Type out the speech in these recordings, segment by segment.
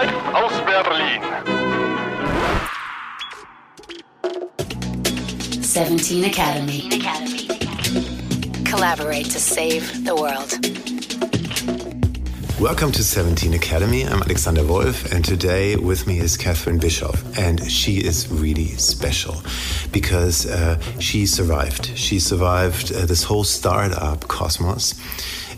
Live aus Berlin. 17 Academy. Collaborate to save the world. Welcome to 17 Academy. I'm Alexander Wolf, and today with me is Catherine Bischoff. And she is really special because uh, she survived. She survived uh, this whole startup cosmos.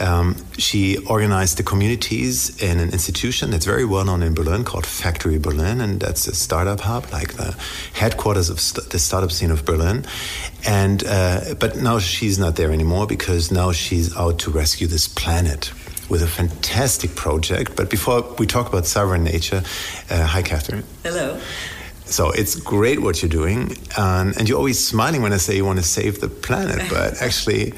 Um, she organized the communities in an institution that's very well known in Berlin called Factory Berlin, and that's a startup hub, like the headquarters of st the startup scene of Berlin. And uh, but now she's not there anymore because now she's out to rescue this planet with a fantastic project. But before we talk about sovereign nature, uh, hi, Catherine. Hello. So it's great what you're doing, um, and you're always smiling when I say you want to save the planet. But actually,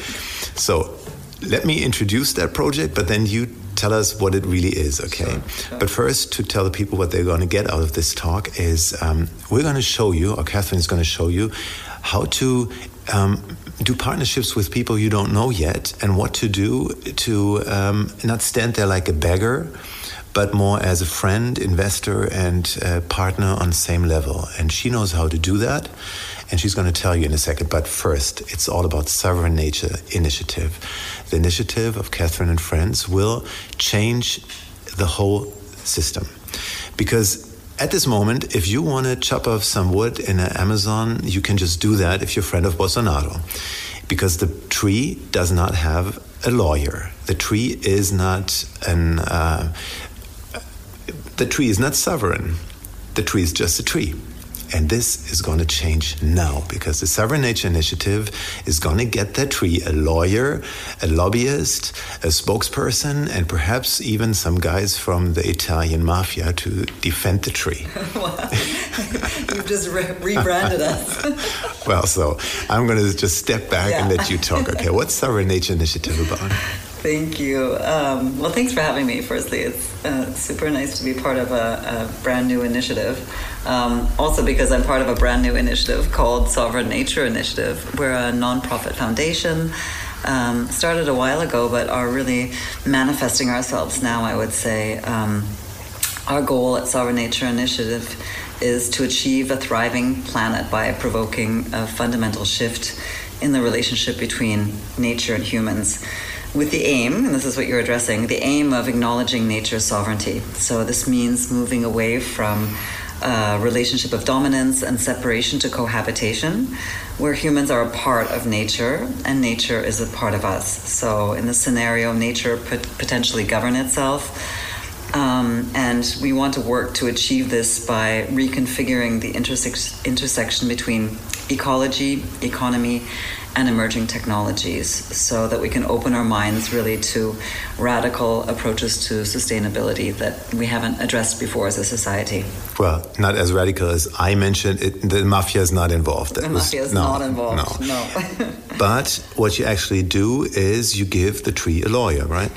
so let me introduce that project, but then you tell us what it really is, okay? Sure, sure. But first, to tell the people what they're going to get out of this talk is um, we're going to show you, or Catherine is going to show you, how to um, do partnerships with people you don't know yet and what to do to um, not stand there like a beggar but more as a friend, investor, and uh, partner on the same level. And she knows how to do that, and she's going to tell you in a second. But first, it's all about Sovereign Nature Initiative. The initiative of Catherine and Friends will change the whole system. Because at this moment, if you want to chop off some wood in the Amazon, you can just do that if you're a friend of Bolsonaro. Because the tree does not have a lawyer. The tree is not an. Uh, the tree is not sovereign. The tree is just a tree. And this is going to change now because the Sovereign Nature Initiative is going to get that tree a lawyer, a lobbyist, a spokesperson, and perhaps even some guys from the Italian mafia to defend the tree. You've just re- rebranded us. well, so I'm going to just step back yeah. and let you talk. Okay, what's Sovereign Nature Initiative about? Thank you. Um, well, thanks for having me. Firstly, it's uh, super nice to be part of a, a brand new initiative. Um, also, because I'm part of a brand new initiative called Sovereign Nature Initiative. We're a nonprofit foundation. Um, started a while ago, but are really manifesting ourselves now, I would say. Um, our goal at Sovereign Nature Initiative is to achieve a thriving planet by provoking a fundamental shift in the relationship between nature and humans with the aim, and this is what you're addressing, the aim of acknowledging nature's sovereignty. So this means moving away from a relationship of dominance and separation to cohabitation, where humans are a part of nature and nature is a part of us. So in this scenario, nature could potentially govern itself. Um, and we want to work to achieve this by reconfiguring the interse- intersection between ecology, economy, and emerging technologies so that we can open our minds really to radical approaches to sustainability that we haven't addressed before as a society. Well, not as radical as I mentioned. It, the mafia is not involved. The mafia is no, not involved. No. no. but what you actually do is you give the tree a lawyer, right?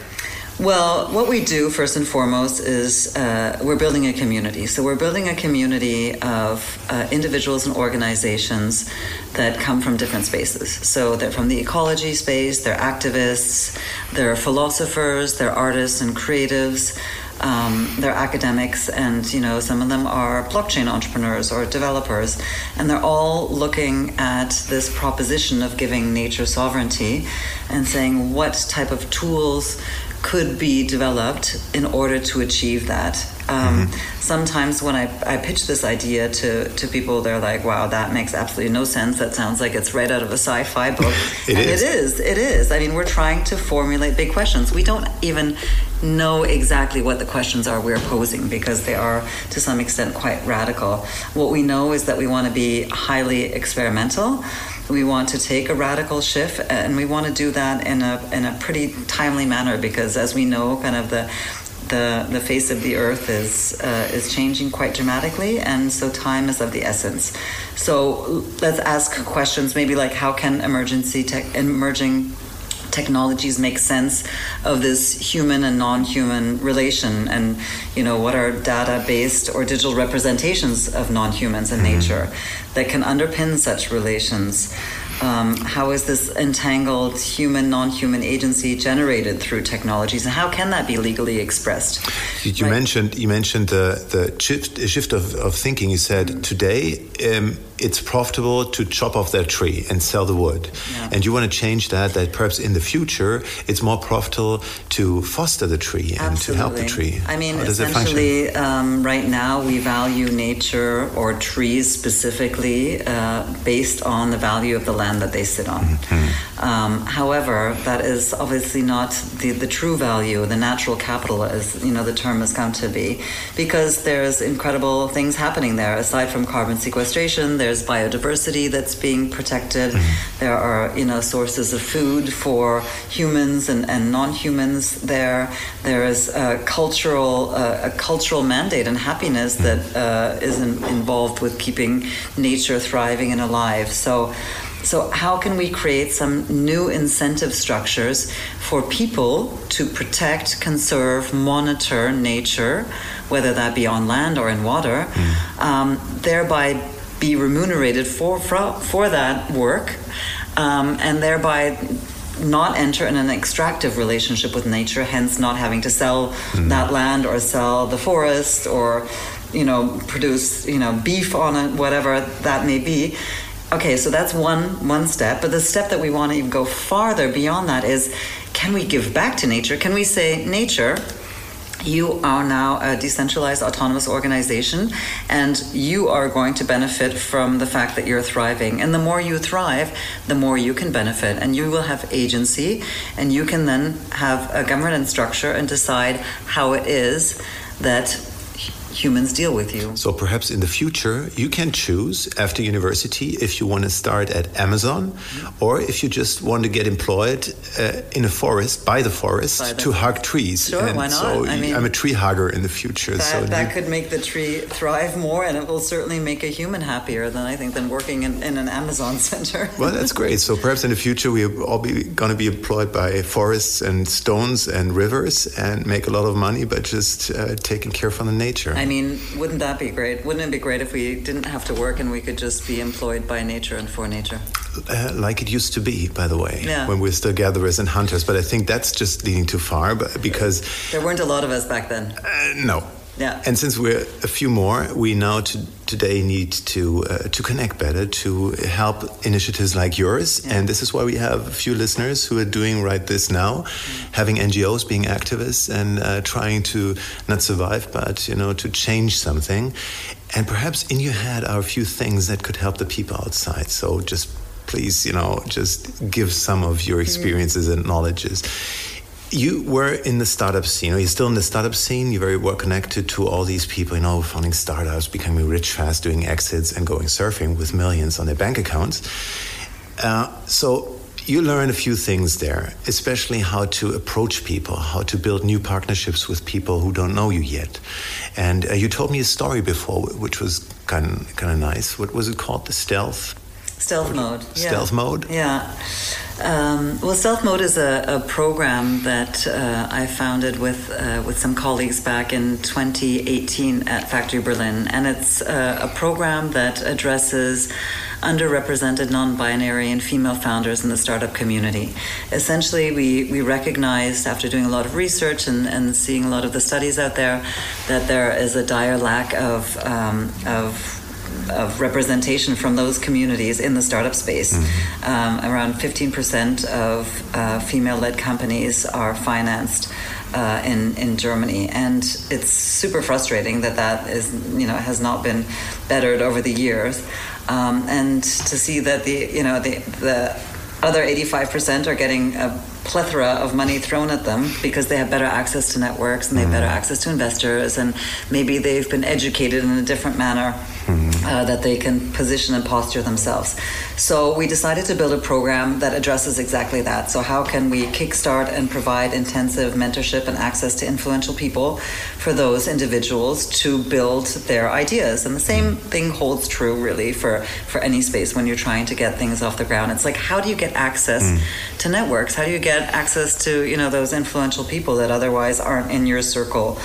Well, what we do first and foremost is uh, we're building a community. So we're building a community of uh, individuals and organizations that come from different spaces. So they're from the ecology space, they're activists, they're philosophers, they're artists and creatives. Um, they're academics, and you know some of them are blockchain entrepreneurs or developers, and they're all looking at this proposition of giving nature sovereignty, and saying what type of tools could be developed in order to achieve that. Um, mm-hmm. Sometimes when I, I pitch this idea to, to people, they're like, wow, that makes absolutely no sense. That sounds like it's right out of a sci fi book. it and is. it is. It is. I mean, we're trying to formulate big questions. We don't even know exactly what the questions are we're posing because they are to some extent quite radical. What we know is that we want to be highly experimental we want to take a radical shift, and we want to do that in a in a pretty timely manner because, as we know, kind of the the, the face of the earth is uh, is changing quite dramatically, and so time is of the essence. So let's ask questions, maybe like how can emergency tech, emerging technologies make sense of this human and non-human relation and you know what are data based or digital representations of non-humans in mm-hmm. nature that can underpin such relations Um, how is this entangled human, non-human agency generated through technologies, and how can that be legally expressed? You, you right. mentioned you mentioned the the shift, shift of, of thinking. You said mm-hmm. today. Um, it's profitable to chop off that tree and sell the wood. Yeah. And you want to change that, that perhaps in the future it's more profitable to foster the tree and Absolutely. to help the tree. I mean, essentially, um, right now we value nature or trees specifically uh, based on the value of the land that they sit on. Mm-hmm. Um, however, that is obviously not the, the true value, the natural capital, as you know the term has come to be, because there's incredible things happening there. Aside from carbon sequestration, there's there's biodiversity that's being protected. Mm-hmm. There are, you know, sources of food for humans and, and non-humans there. There is a cultural, uh, a cultural mandate and happiness that uh, is in, involved with keeping nature thriving and alive. So, so, how can we create some new incentive structures for people to protect, conserve, monitor nature, whether that be on land or in water, mm. um, thereby be remunerated for for, for that work, um, and thereby not enter in an extractive relationship with nature, hence not having to sell mm. that land or sell the forest or you know produce you know beef on it, whatever that may be. Okay, so that's one one step, but the step that we want to even go farther beyond that is can we give back to nature? Can we say nature you are now a decentralized autonomous organization and you are going to benefit from the fact that you're thriving and the more you thrive the more you can benefit and you will have agency and you can then have a governance structure and decide how it is that humans deal with you. So perhaps in the future, you can choose after university if you want to start at Amazon mm-hmm. or if you just want to get employed uh, in a forest, by the forest, by the to hug trees. Sure, and why not? So I mean, I'm a tree hugger in the future. That, so that could make the tree thrive more and it will certainly make a human happier than I think than working in, in an Amazon center. well, that's great. So perhaps in the future, we're all be, going to be employed by forests and stones and rivers and make a lot of money, but just uh, taking care from the nature. I mean, wouldn't that be great? Wouldn't it be great if we didn't have to work and we could just be employed by nature and for nature? Uh, like it used to be, by the way, yeah. when we were still gatherers and hunters. But I think that's just leading too far because. There weren't a lot of us back then. Uh, no. Yeah. And since we're a few more, we now to, today need to uh, to connect better to help initiatives like yours. Yeah. And this is why we have a few listeners who are doing right this now, mm. having NGOs being activists and uh, trying to not survive, but you know to change something. And perhaps in your head are a few things that could help the people outside. So just please, you know, just give some of your mm. experiences mm. and knowledges you were in the startup scene, or you're still in the startup scene. You're very well connected to all these people, you know, founding startups, becoming rich fast, doing exits, and going surfing with millions on their bank accounts. Uh, so you learn a few things there, especially how to approach people, how to build new partnerships with people who don't know you yet. And uh, you told me a story before, which was kind kind of nice. What was it called? The stealth Stealth mode. Stealth mode? Yeah. Um, well, Stealth Mode is a, a program that uh, I founded with uh, with some colleagues back in 2018 at Factory Berlin, and it's uh, a program that addresses underrepresented non-binary and female founders in the startup community. Essentially, we, we recognized after doing a lot of research and, and seeing a lot of the studies out there that there is a dire lack of um, of of representation from those communities in the startup space. Mm-hmm. Um, around 15% of uh, female led companies are financed. Uh, in in Germany, and it's super frustrating that that is you know has not been bettered over the years, um, and to see that the you know the the other 85% are getting a plethora of money thrown at them because they have better access to networks and they have better mm-hmm. access to investors and maybe they've been educated in a different manner. Uh, that they can position and posture themselves. So we decided to build a program that addresses exactly that. So how can we kickstart and provide intensive mentorship and access to influential people for those individuals to build their ideas? And the same thing holds true really for for any space when you're trying to get things off the ground. It's like how do you get access mm. to networks? How do you get access to you know those influential people that otherwise aren't in your circle?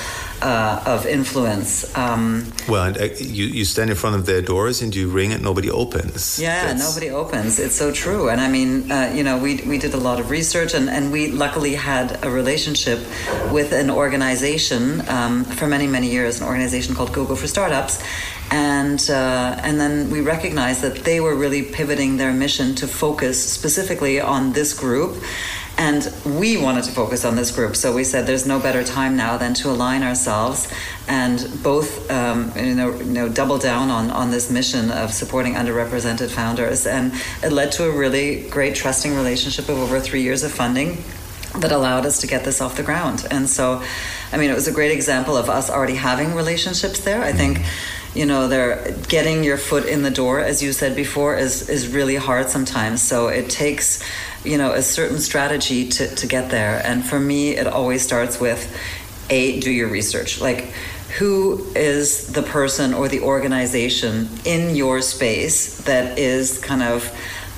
Uh, of influence. Um, well, and uh, you, you stand in front of their doors and you ring and nobody opens. Yeah, That's... nobody opens. It's so true. And I mean, uh, you know, we, we did a lot of research and, and we luckily had a relationship with an organization um, for many, many years, an organization called Google for Startups and uh, and then we recognized that they were really pivoting their mission to focus specifically on this group and we wanted to focus on this group so we said there's no better time now than to align ourselves and both um, you, know, you know double down on, on this mission of supporting underrepresented founders. And it led to a really great trusting relationship of over three years of funding that allowed us to get this off the ground. And so i mean it was a great example of us already having relationships there. I think you know they're getting your foot in the door as you said before is is really hard sometimes. So it takes you know a certain strategy to, to get there. And for me it always starts with a do your research. Like who is the person or the organization in your space that is kind of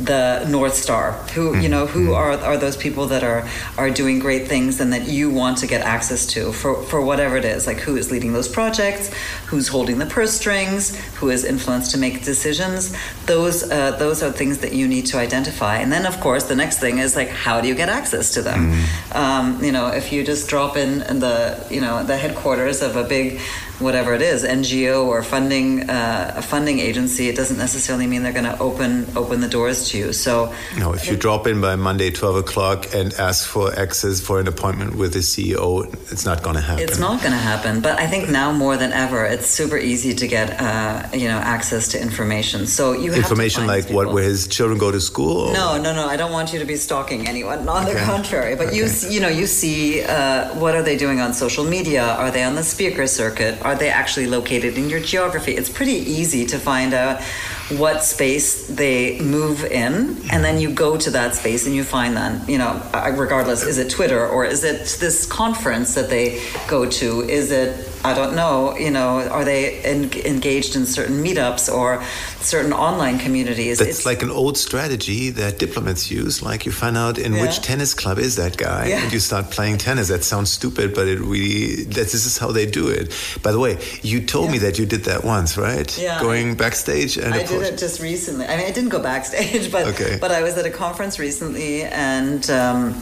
the north star. Who you know who mm-hmm. are, are those people that are are doing great things and that you want to get access to for for whatever it is? Like who is leading those projects? Who's holding the purse strings? Who is influenced to make decisions? Those uh, those are things that you need to identify. And then of course the next thing is like how do you get access to them? Mm. um, you know if you just drop in, in the you know the headquarters of a big whatever it is NGO or funding uh, a funding agency, it doesn't necessarily mean they're going to open open the doors to you. So no, if you drop in by Monday twelve o'clock and ask for access for an appointment with the CEO, it's not going to happen. It's not going to happen. But I think now more than ever, it's super easy to get uh, you know access to information. So you information like what where his children go to school. Or? No, no, no. I don't want you to be stalking anyone. On okay. the contrary, but okay. you you know you see uh, what are they doing on social media? Are they on the speaker circuit? Are they actually located in your geography? It's pretty easy to find out what space they move in, and then you go to that space and you find them. you know, uh, regardless, is it Twitter or is it this conference that they go to? Is it I don't know, you know, are they en- engaged in certain meetups or certain online communities? That's it's like an old strategy that diplomats use. Like you find out in yeah. which tennis club is that guy, yeah. and you start playing tennis. That sounds stupid, but it really that this is how they do it. By the way, you told yeah. me that you did that once, right? Yeah. Going backstage and I did it just recently. I mean, I didn't go backstage, but okay. but I was at a conference recently and. Um,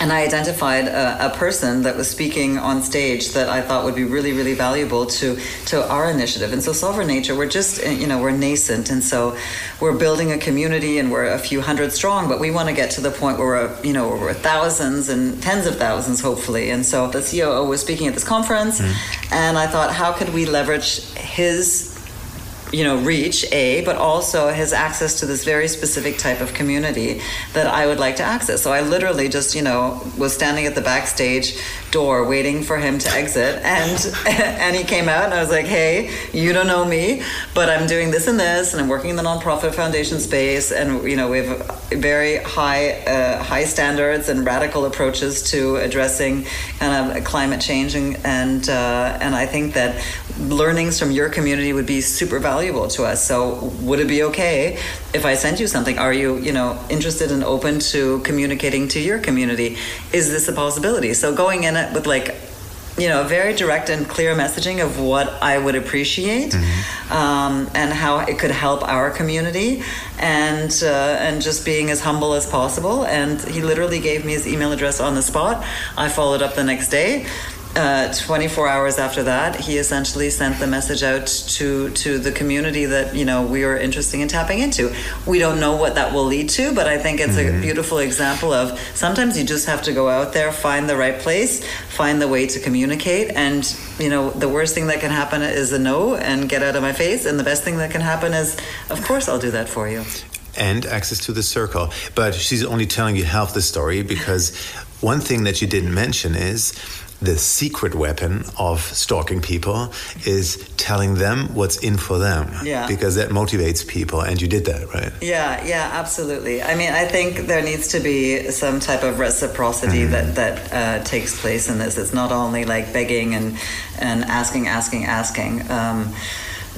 and I identified a, a, person that was speaking on stage that I thought would be really, really valuable to to our initiative. And so, Sovereign Nature, we're just eh, you know we're nascent, and so we're building a community, and we're a few hundred strong. But we want to get to the point where we're you know we're thousands and tens of thousands, hopefully. And so the COO was speaking at this conference, mm. and I thought, how could we leverage his you know reach a but also his access to this very specific type of community that i would like to access. So i literally just you know was standing at the backstage door waiting for him to exit and and he came out and i was like hey you don't know me but i'm doing this and this and i'm working in the nonprofit foundation space and you know we have very high uh, high standards and radical approaches to addressing kind of climate change and and, uh, and i think that learnings from your community would be super valuable to us. So would it be okay if I sent you something? Are you, you know, interested and open to communicating to your community? Is this a possibility? So going in it with like you know, very direct and clear messaging of what I would appreciate mm-hmm. um, and how it could help our community, and uh, and just being as humble as possible. And he literally gave me his email address on the spot. I followed up the next day uh, 24 hours after that, he essentially sent the message out to to the community that you know we are interested in tapping into. We don't know what that will lead to, but I think it's mm-hmm. a beautiful example of sometimes you just have to go out there, find the right place, find the way to communicate, and you know the worst thing that can happen is a no and get out of my face, and the best thing that can happen is, of course, I'll do that for you and access to the circle. But she's only telling you half the story because one thing that you didn't mention is the secret weapon of stalking people is telling them what's in for them. Yeah. Because that motivates people, and you did that, right? Yeah, yeah, absolutely. I mean, I think there needs to be some type of reciprocity mm-hmm. that that uh, takes place in this. It's not only like begging and and asking, asking, asking. Um,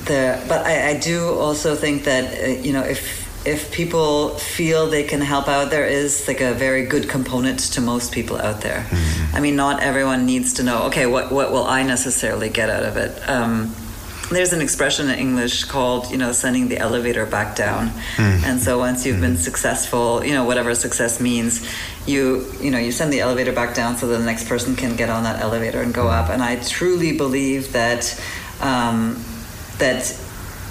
the, but I, I do also think that uh, you know if if people feel they can help out, there is like a very good component to most people out there. Mm-hmm. I mean, not everyone needs to know. Okay, what what will I necessarily get out of it? Um, there's an expression in English called, you know, sending the elevator back down. Mm. And so once you've been successful, you know, whatever success means, you, you know, you send the elevator back down so the next person can get on that elevator and go up. And I truly believe that um, that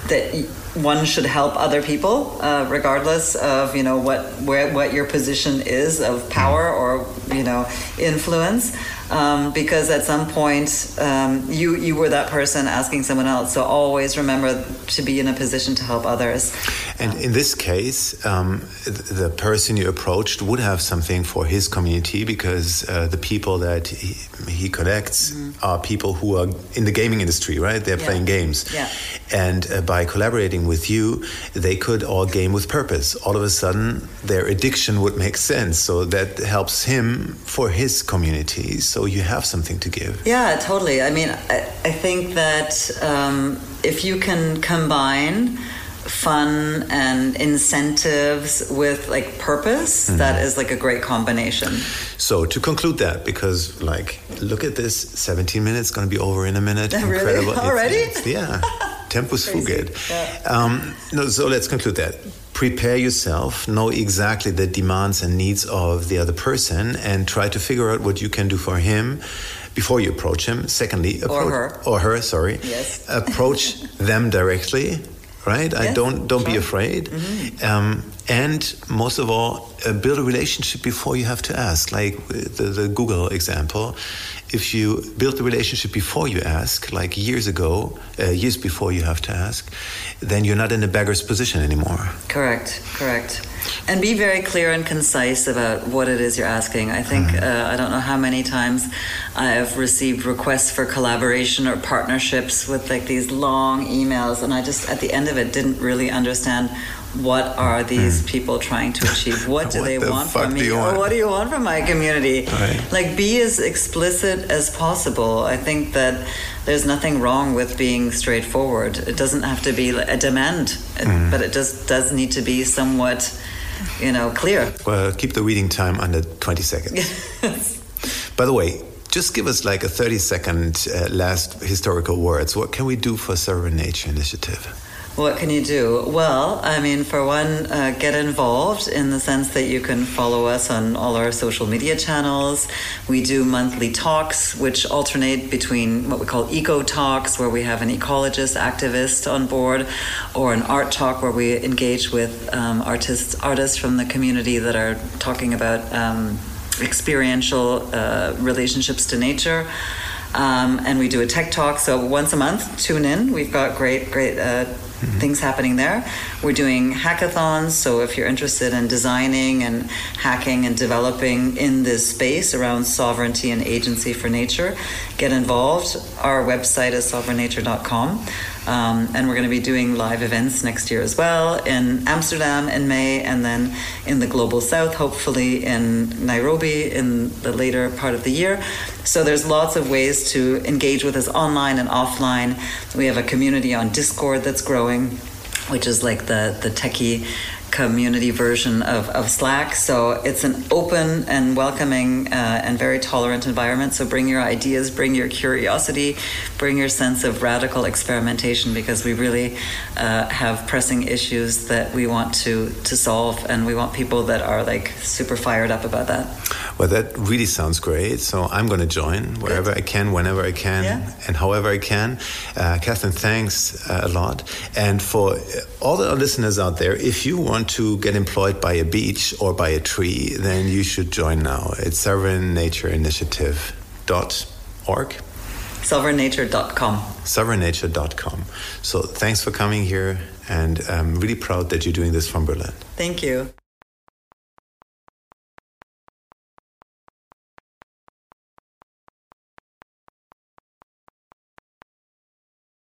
that one should help other people, uh, regardless of you know what where, what your position is of power or you know influence um, because at some point um, you you were that person asking someone else. So always remember to be in a position to help others. And in this case, um, the person you approached would have something for his community because uh, the people that he, he connects mm-hmm. are people who are in the gaming industry, right? They're yeah. playing games, yeah. and uh, by collaborating with you, they could all game with purpose. All of a sudden, their addiction would make sense. So that helps him for his community. So you have something to give. Yeah, totally. I mean, I, I think that um, if you can combine fun and incentives with like purpose mm-hmm. that is like a great combination so to conclude that because like look at this 17 minutes going to be over in a minute really? incredible already it's, it's, yeah tempus fugit yeah. um, no, so let's conclude that prepare yourself, know exactly the demands and needs of the other person, and try to figure out what you can do for him before you approach him. Secondly, approach, or her, or her, sorry, yes, approach them directly. Right, yes, I don't don't sure. be afraid, mm-hmm. um, and most of all, uh, build a relationship before you have to ask. Like the, the Google example, if you build the relationship before you ask, like years ago, uh, years before you have to ask, then you're not in a beggar's position anymore. Correct, correct. And be very clear and concise about what it is you're asking. I think, mm-hmm. uh, I don't know how many times I've received requests for collaboration or partnerships with like these long emails, and I just, at the end of it, didn't really understand what are these mm. people trying to achieve? What do what they the want from me? Or what do you want from my community? Right. Like, be as explicit as possible. I think that there's nothing wrong with being straightforward. It doesn't have to be a demand, mm. but it just does need to be somewhat, you know, clear. Well, keep the reading time under 20 seconds. By the way, just give us like a 30 second uh, last historical words. What can we do for Sovereign Nature Initiative? What can you do? Well, I mean, for one, uh, get involved in the sense that you can follow us on all our social media channels. We do monthly talks, which alternate between what we call eco talks, where we have an ecologist, activist on board, or an art talk where we engage with um, artists, artists from the community that are talking about um, experiential uh, relationships to nature. Um, and we do a tech talk. So once a month, tune in. We've got great, great uh, mm-hmm. things happening there. We're doing hackathons, so if you're interested in designing and hacking and developing in this space around sovereignty and agency for nature, get involved. Our website is sovereignnature.com. Um, and we're going to be doing live events next year as well in Amsterdam in May, and then in the global south, hopefully in Nairobi in the later part of the year. So there's lots of ways to engage with us online and offline. We have a community on Discord that's growing, which is like the the techie community version of, of Slack. So it's an open and welcoming uh, and very tolerant environment. So bring your ideas, bring your curiosity, bring your sense of radical experimentation because we really uh, have pressing issues that we want to, to solve and we want people that are like super fired up about that. Well, that really sounds great. So I'm going to join wherever Good. I can, whenever I can, yeah. and however I can. Uh, Catherine, thanks uh, a lot. And for all the listeners out there, if you want want to get employed by a beach or by a tree, then you should join now. It's sovereignnatureinitiative.org. Sovereignnature.com. Sovereignnature.com. So thanks for coming here, and I'm really proud that you're doing this from Berlin. Thank you.